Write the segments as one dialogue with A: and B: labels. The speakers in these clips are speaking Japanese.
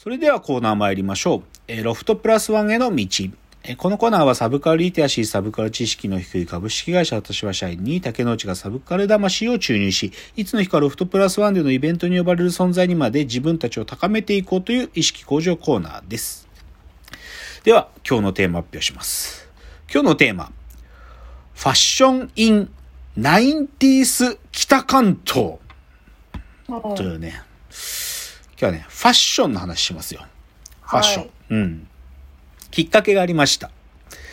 A: それではコーナー参りましょう。えーロフトプラスワンへの道。えーこのコーナーはサブカルリテラシー、サブカル知識の低い株式会社私は社員に竹之内がサブカル魂を注入し、いつの日かロフトプラスワンでのイベントに呼ばれる存在にまで自分たちを高めていこうという意識向上コーナーです。では、今日のテーマ発表します。今日のテーマ。ファッションイン 90s 北関東。というね、今日はね、ファッションの話しますよ。ファッション。
B: はい
A: うん。きっかけがありました。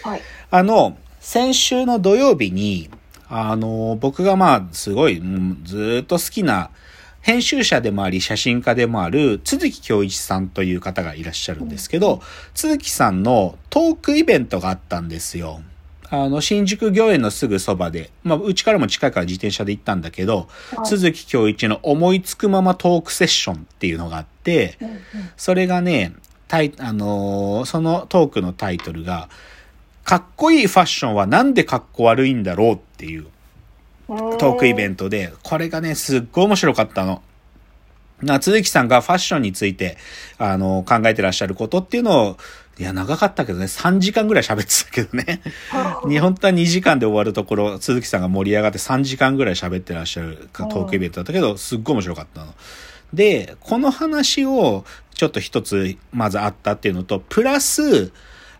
B: はい。
A: あの、先週の土曜日に、あの、僕がまあ、すごい、うんずーっと好きな、編集者でもあり、写真家でもある、都築京一さんという方がいらっしゃるんですけど、都築さんのトークイベントがあったんですよ。あの、新宿御苑のすぐそばで、まあ、うちからも近いから自転車で行ったんだけど、
B: はい
A: 都築京一の思いつくままトークセッションっていうのがあって、
B: うんうん
A: それがね、タイ、あのーそのトークのタイトルが、かっこいいファッションはなんでかっこ悪いんだろうっていうトークイベントで、これがね、すっごい面白かったの。な、鈴木さんがファッションについて、あの、考えてらっしゃることっていうのを、いや、長かったけどね、3時間ぐらい喋ってたけどね。日本当は2時間で終わるところ、鈴木さんが盛り上がって3時間ぐらい喋ってらっしゃるトークイベントだったけど、すっごい面白かったの。で、この話をちょっと一つまずあったっていうのと、プラス、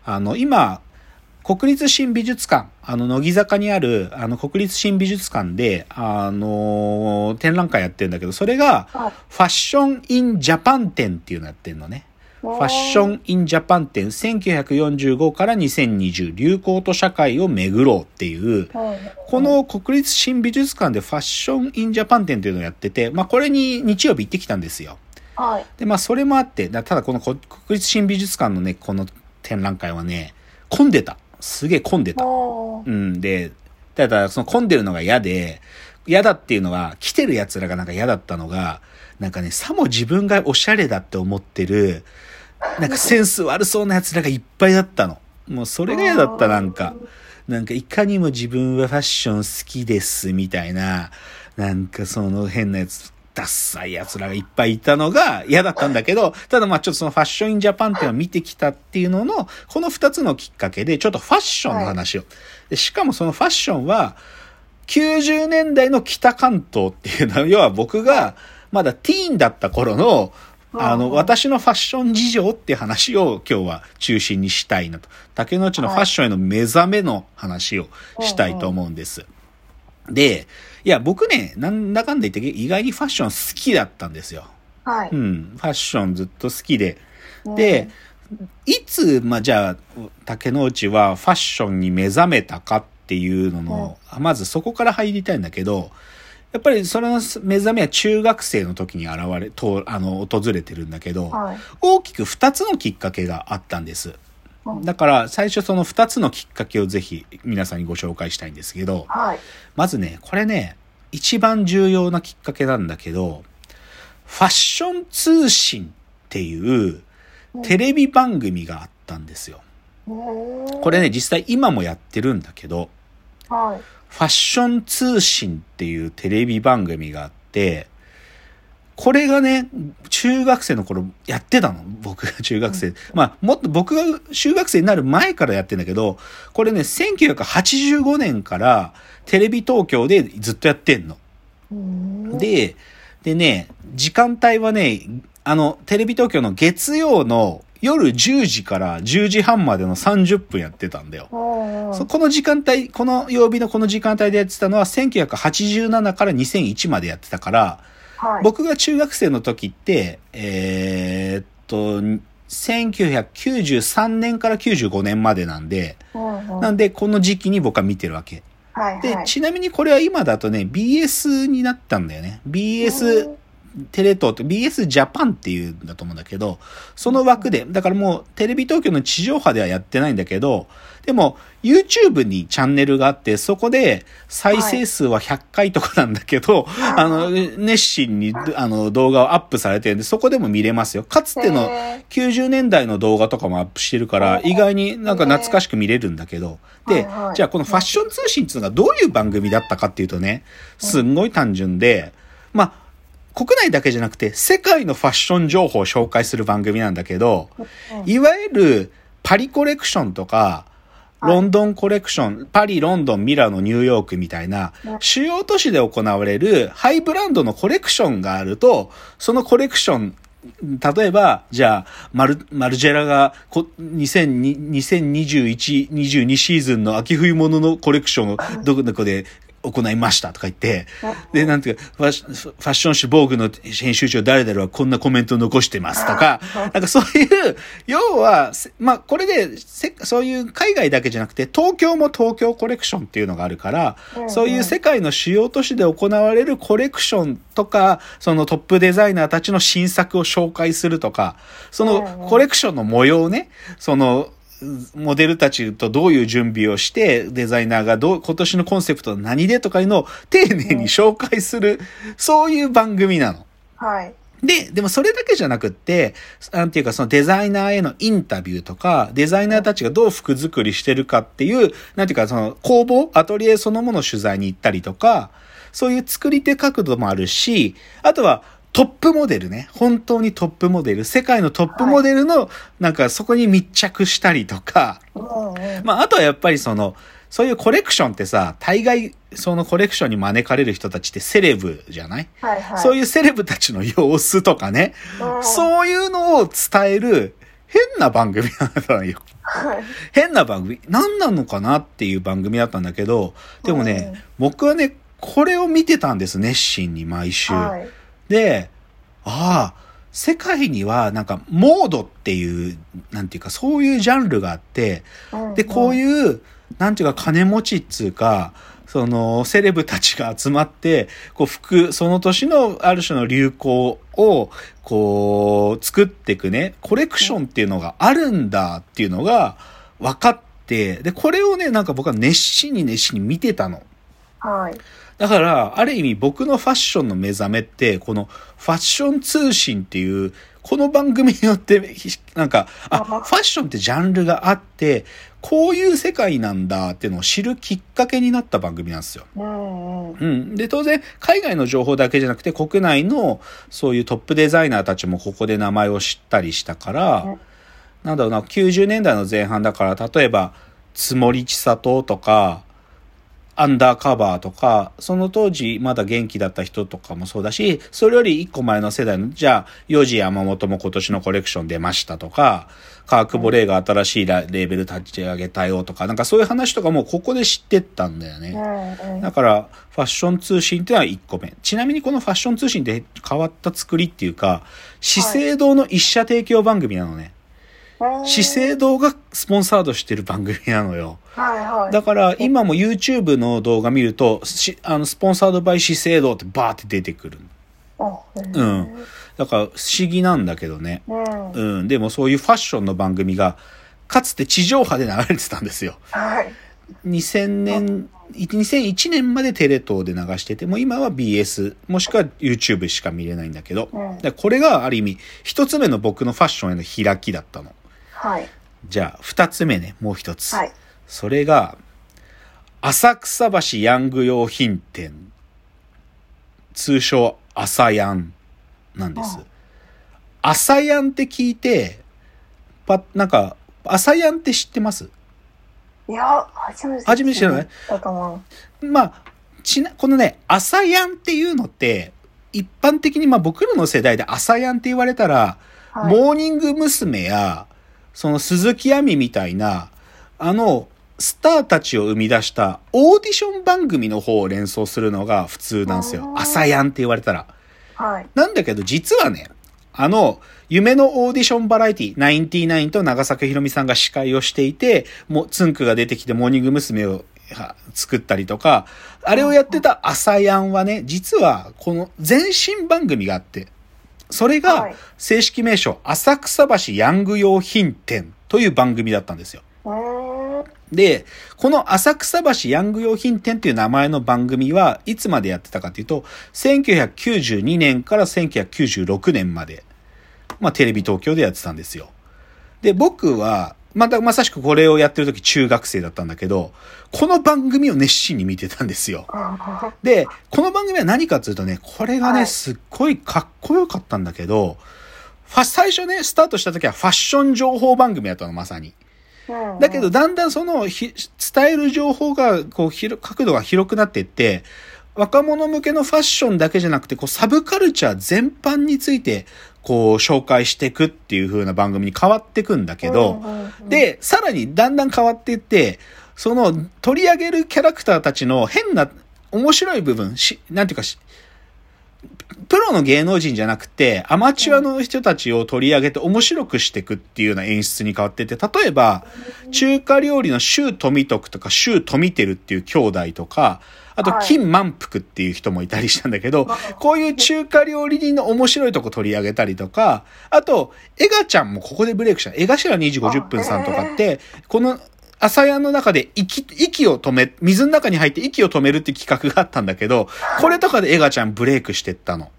A: あの、今、国立新美術館、あの、乃木坂にある、あの、国立新美術館で、あの展覧会やってるんだけど、それが、
B: はい
A: ファッション・イン・ジャパン展っていうのやってるのね。ファッション・イン・ジャパン展1945から2020流行と社会を巡ろうっていう、
B: はい
A: この国立新美術館でファッション・イン・ジャパン展っていうのをやってて、まあこれに日曜日行ってきたんですよ。
B: はい。
A: で、まあそれもあって、だただこの国国立新美術館のね、この展覧会はね、混んでた。すげえ混んでた。うん。で、ただその混んでるのが嫌で、嫌だっていうのは、来てる奴らがなんか嫌だったのが、なんかね、さも自分がおしゃれだって思ってる、なんかセンス悪そうな奴らがいっぱいだったの。もうそれが嫌だった、なんか。なんかいかにも自分はファッション好きです、みたいな、なんかその変なやつ、ダッサい奴らがいっぱいいたのが嫌だったんだけど、ただまあちょっとそのファッションインジャパンっていうのを見てきたっていうのの、この二つのきっかけで、ちょっとファッションの話を。でしかもそのファッションは、90年代の北関東っていうのは、要は僕がまだティーンだった頃の、あの、
B: うん
A: 私のファッション事情っていう話を今日は中心にしたいなと。竹之内のファッションへの目覚めの話をしたいと思うんです。で、いや、僕ね、なんだかんだ言って意外にファッション好きだったんですよ。
B: はい。
A: うん、ファッションずっと好きで。で、いつ、まあ、じゃあ、竹之内はファッションに目覚めたかっていうのの、まずそこから入りたいんだけど、やっぱりその目覚めは中学生の時に現れ、と、あの、訪れてるんだけど、
B: はい。
A: 大きく二つのきっかけがあったんです。
B: うん
A: だから、最初その二つのきっかけをぜひ皆さんにご紹介したいんですけど、
B: はい。
A: まずね、これね、一番重要なきっかけなんだけど、ファッション通信っていうテレビ番組があったんですよ。こ
B: こ
A: れね、実際今もやってるんだけど、
B: はい。
A: ファッション通信っていうテレビ番組があって、これがね、中学生の頃やってたの。僕が 中学生。まあ、もっと僕が中学生になる前からやってんだけど、これね、1985年からテレビ東京でずっとやってんの。
B: で、
A: で、でね、時間帯はね、あの、テレビ東京の月曜の夜10時から10時半までの30分やってたんだよ。そこの時間帯、この曜日のこの時間帯でやってたのは1987から2001までやってたから、
B: はい、
A: 僕が中学生の時って、えーっと、1993年から95年までなんで、なんでこの時期に僕は見てるわけ。で、
B: はいはい、
A: ちなみにこれは今だとね、BS になったんだよね。BS テレ東って BS ジャパンっていうんだと思うんだけど、その枠で、だからもうテレビ東京の地上波ではやってないんだけど、でも YouTube にチャンネルがあって、そこで再生数は100回とかなんだけど、
B: はい。
A: あの、熱心にあの動画をアップされてるんで、そこでも見れますよ。かつての
B: へ
A: 90年代の動画とかもアップしてるから、意外になんか懐かしく見れるんだけど、でじゃあこのファッション通信っていうのがどういう番組だったかっていうとね、すんごい単純で、まあ、国内だけじゃなくて世界のファッション情報を紹介する番組なんだけど、
B: うん。
A: いわゆるパリコレクションとか、
B: はい。
A: ロンドンコレクション、パリ、ロンドン、ミラノ、ニューヨークみたいな
B: うん、
A: 主要都市で行われるハイブランドのコレクションがあると、そのコレクション、例えば、じゃあ、マル、マルジェラがこ、2002 2021、22シーズンの秋冬物のコレクションをどこどこで行いましたとか言って、で、なんていうか、ファッション誌防具の編集長誰々はこんなコメントを残してますとか、なんかそういう、要は、せまあ、これで、せそういう海外だけじゃなくて、東京も東京コレクションっていうのがあるから、
B: うん
A: そういう世界の主要都市で行われるコレクションとか、そのトップデザイナーたちの新作を紹介するとか、そのコレクションの模様をね、その、モデルたちとどういう準備をして、デザイナーがどう、今年のコンセプトは何でとかいうのを丁寧に紹介する、そういう番組なの。
B: はい。
A: で、でもそれだけじゃなくって、なんていうかそのデザイナーへのインタビューとか、デザイナーたちがどう服作りしてるかっていう、なんていうかその工房、アトリエそのもの取材に行ったりとか、そういう作り手角度もあるし、あとはトップモデルね。本当にトップモデル。世界のトップモデルの、なんかそこに密着したりとか。まあ、あとはやっぱりその、そういうコレクションってさ、大概、そのコレクションに招かれる人たちってセレブじゃない、
B: はいはい。
A: そういうセレブたちの様子とかね、
B: うん
A: そういうのを伝える変な番組なのよ。
B: はい。
A: 変な番組。何なのかなっていう番組だったんだけど、でもね、僕はね、これを見てたんです、熱心に毎週。
B: はい。
A: で、ああ、世界にはなんかモードっていう、なんていうかそういうジャンルがあって、で、こう
B: う
A: いう、なんていうか金持ちっつうか、その、セレブたちが集まって、こう、服、その年のある種の流行を、こう、作っていくね、コレクションっていうのがあるんだっていうのが分かって、で、これをね、なんか僕は熱心に熱心に見てたの。
B: ん。はい。
A: だから、ある意味僕のファッションの目覚めって、このファッション通信っていう、この番組によって、ひなんか、あ、
B: あ
A: ファッションってジャンルがあって、こういう世界なんだっていうのを知るきっかけになった番組なんですよ。
B: うんうん。
A: うん。で、当然、海外の情報だけじゃなくて、国内のそういうトップデザイナーたちもここで名前を知ったりしたから、
B: うん
A: なんだろうな、90年代の前半だから、例えば、つもりちさととか、アンダーカバーとか、その当時まだ元気だった人とかもそうだし、それより一個前の世代の、じゃあ、ヨジ山本も今年のコレクション出ましたとか、カークボレーが新しいラレーベル立ち上げたよとか、なんかそういう話とかもここで知ってったんだよね。だから、ファッション通信っていうのは1個目。ちなみにこのファッション通信って変わった作りっていうか、資生堂の一社提供番組なのね。資生堂がスポンサードしてる番組なのよ。
B: はいはい。
A: だから今も YouTube の動画見ると、しあのスポンサードバイ資生堂ってバーって出てくる。
B: あ
A: うん。だから不思議なんだけどね。
B: うん。
A: うん。でもそういうファッションの番組が、かつて地上波で流れてたんですよ。
B: はい。
A: 2000年、2001年までテレ東で流してて、もう今は BS、もしくは YouTube しか見れないんだけど、
B: うん
A: これがある意味、一つ目の僕のファッションへの開きだったの。
B: はい。
A: じゃあ、二つ目ね、もう一つ。
B: はい。
A: それが、浅草橋ヤング用品店。通称、朝ヤンなんです
B: あ。
A: 朝ヤンって聞いて、パなんか、朝ヤンって知ってます？
B: いや、初めて。
A: 初めて知らない？まあ、ちな、このね、朝ヤンっていうのって、一般的にまあ僕らの世代で朝ヤンって言われたら、
B: う。はい。
A: モーニング娘。や、その鈴木亜美みたいな、あの、スターたちを生み出したオーディション番組の方を連想するのが普通なんですよ。 ASAYANって言われたら。
B: はい。
A: なんだけど実はね、あの、夢のオーディションバラエティ、ナインティナインと永作博美さんが司会をしていて、もう、つんくが出てきてモーニング娘。をは作ったりとか、あれをやってた ASAYANはね、実はこの前身番組があって、それが
B: はい
A: 正式名称、浅草橋ヤング用品店という番組だったんですよ。で、この浅草橋ヤング用品店っていう名前の番組はいつまでやってたかというと、1992年から1996年まで、まあテレビ東京でやってたんですよ。で、僕はまたまさしくこれをやってる時中学生だったんだけど、この番組を熱心に見てたんですよ。で、この番組は何かっていうとね、これがね、
B: はい
A: すっごいかっこよかったんだけど、ファ最初ね、スタートした時はファッション情報番組だったの、まさに。だけど、だんだんそのひ、伝える情報が、こう、広角度が広くなっていって、若者向けのファッションだけじゃなくて、こう、サブカルチャー全般について、こう、紹介していくっていう風な番組に変わっていくんだけど、で、さらにだんだん変わっていって、その、取り上げるキャラクターたちの変な、面白い部分、し、なんていうかし、プロの芸能人じゃなくて、アマチュアの人たちを取り上げて面白くしていくっていうような演出に変わってて、例えば、中華料理の周富徳とか周富照っていう兄弟とか、あと
B: はい
A: 金満腹っていう人もいたりしたんだけど、こういう中華料理人の面白いとこ取り上げたりとか、あと、エガちゃんもここでブレイクした。エガシラ2時50分さんとかって、この朝屋の中で息、息を止め、水の中に入って息を止めるって企画があったんだけど、これとかでエガちゃんブレイクしてったの。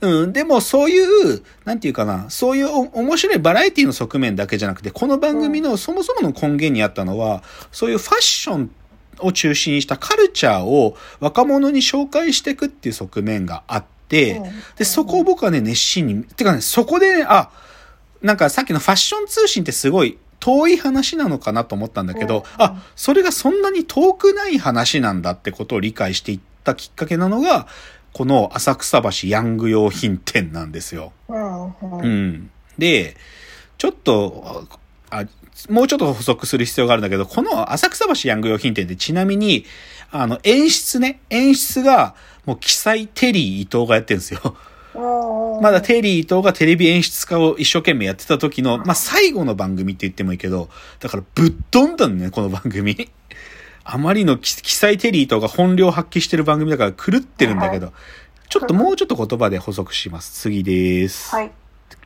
A: うん、でもそういう、なんていうかな、そういうお面白いバラエティの側面だけじゃなくて、この番組のそもそもの根源にあったのは、そういうファッションを中心にしたカルチャーを若者に紹介していくっていう側面があって、で、そこを僕はね、熱心に、てかね、そこでね、あ、なんかさっきのファッション通信ってすごい遠い話なのかなと思ったんだけど、
B: うん
A: あ、それがそんなに遠くない話なんだってことを理解していったきっかけなのが、この浅草橋ヤング用品店なんですよ。うん。で、ちょっと、あ、もうちょっと補足する必要があるんだけど、この浅草橋ヤング用品店ってちなみに、あの、演出ね、演出が、もう、記載テリー伊藤がやってるんですよ。
B: うん
A: まだテリー伊藤がテレビ演出家を一生懸命やってた時の、まあ、最後の番組って言ってもいいけど、だからぶっ飛んだんね、この番組。あまりの記記載テリー伊藤が本領発揮してる番組だから狂ってるんだけど、ちょっともうちょっと言葉で補足します。次です。
B: はい。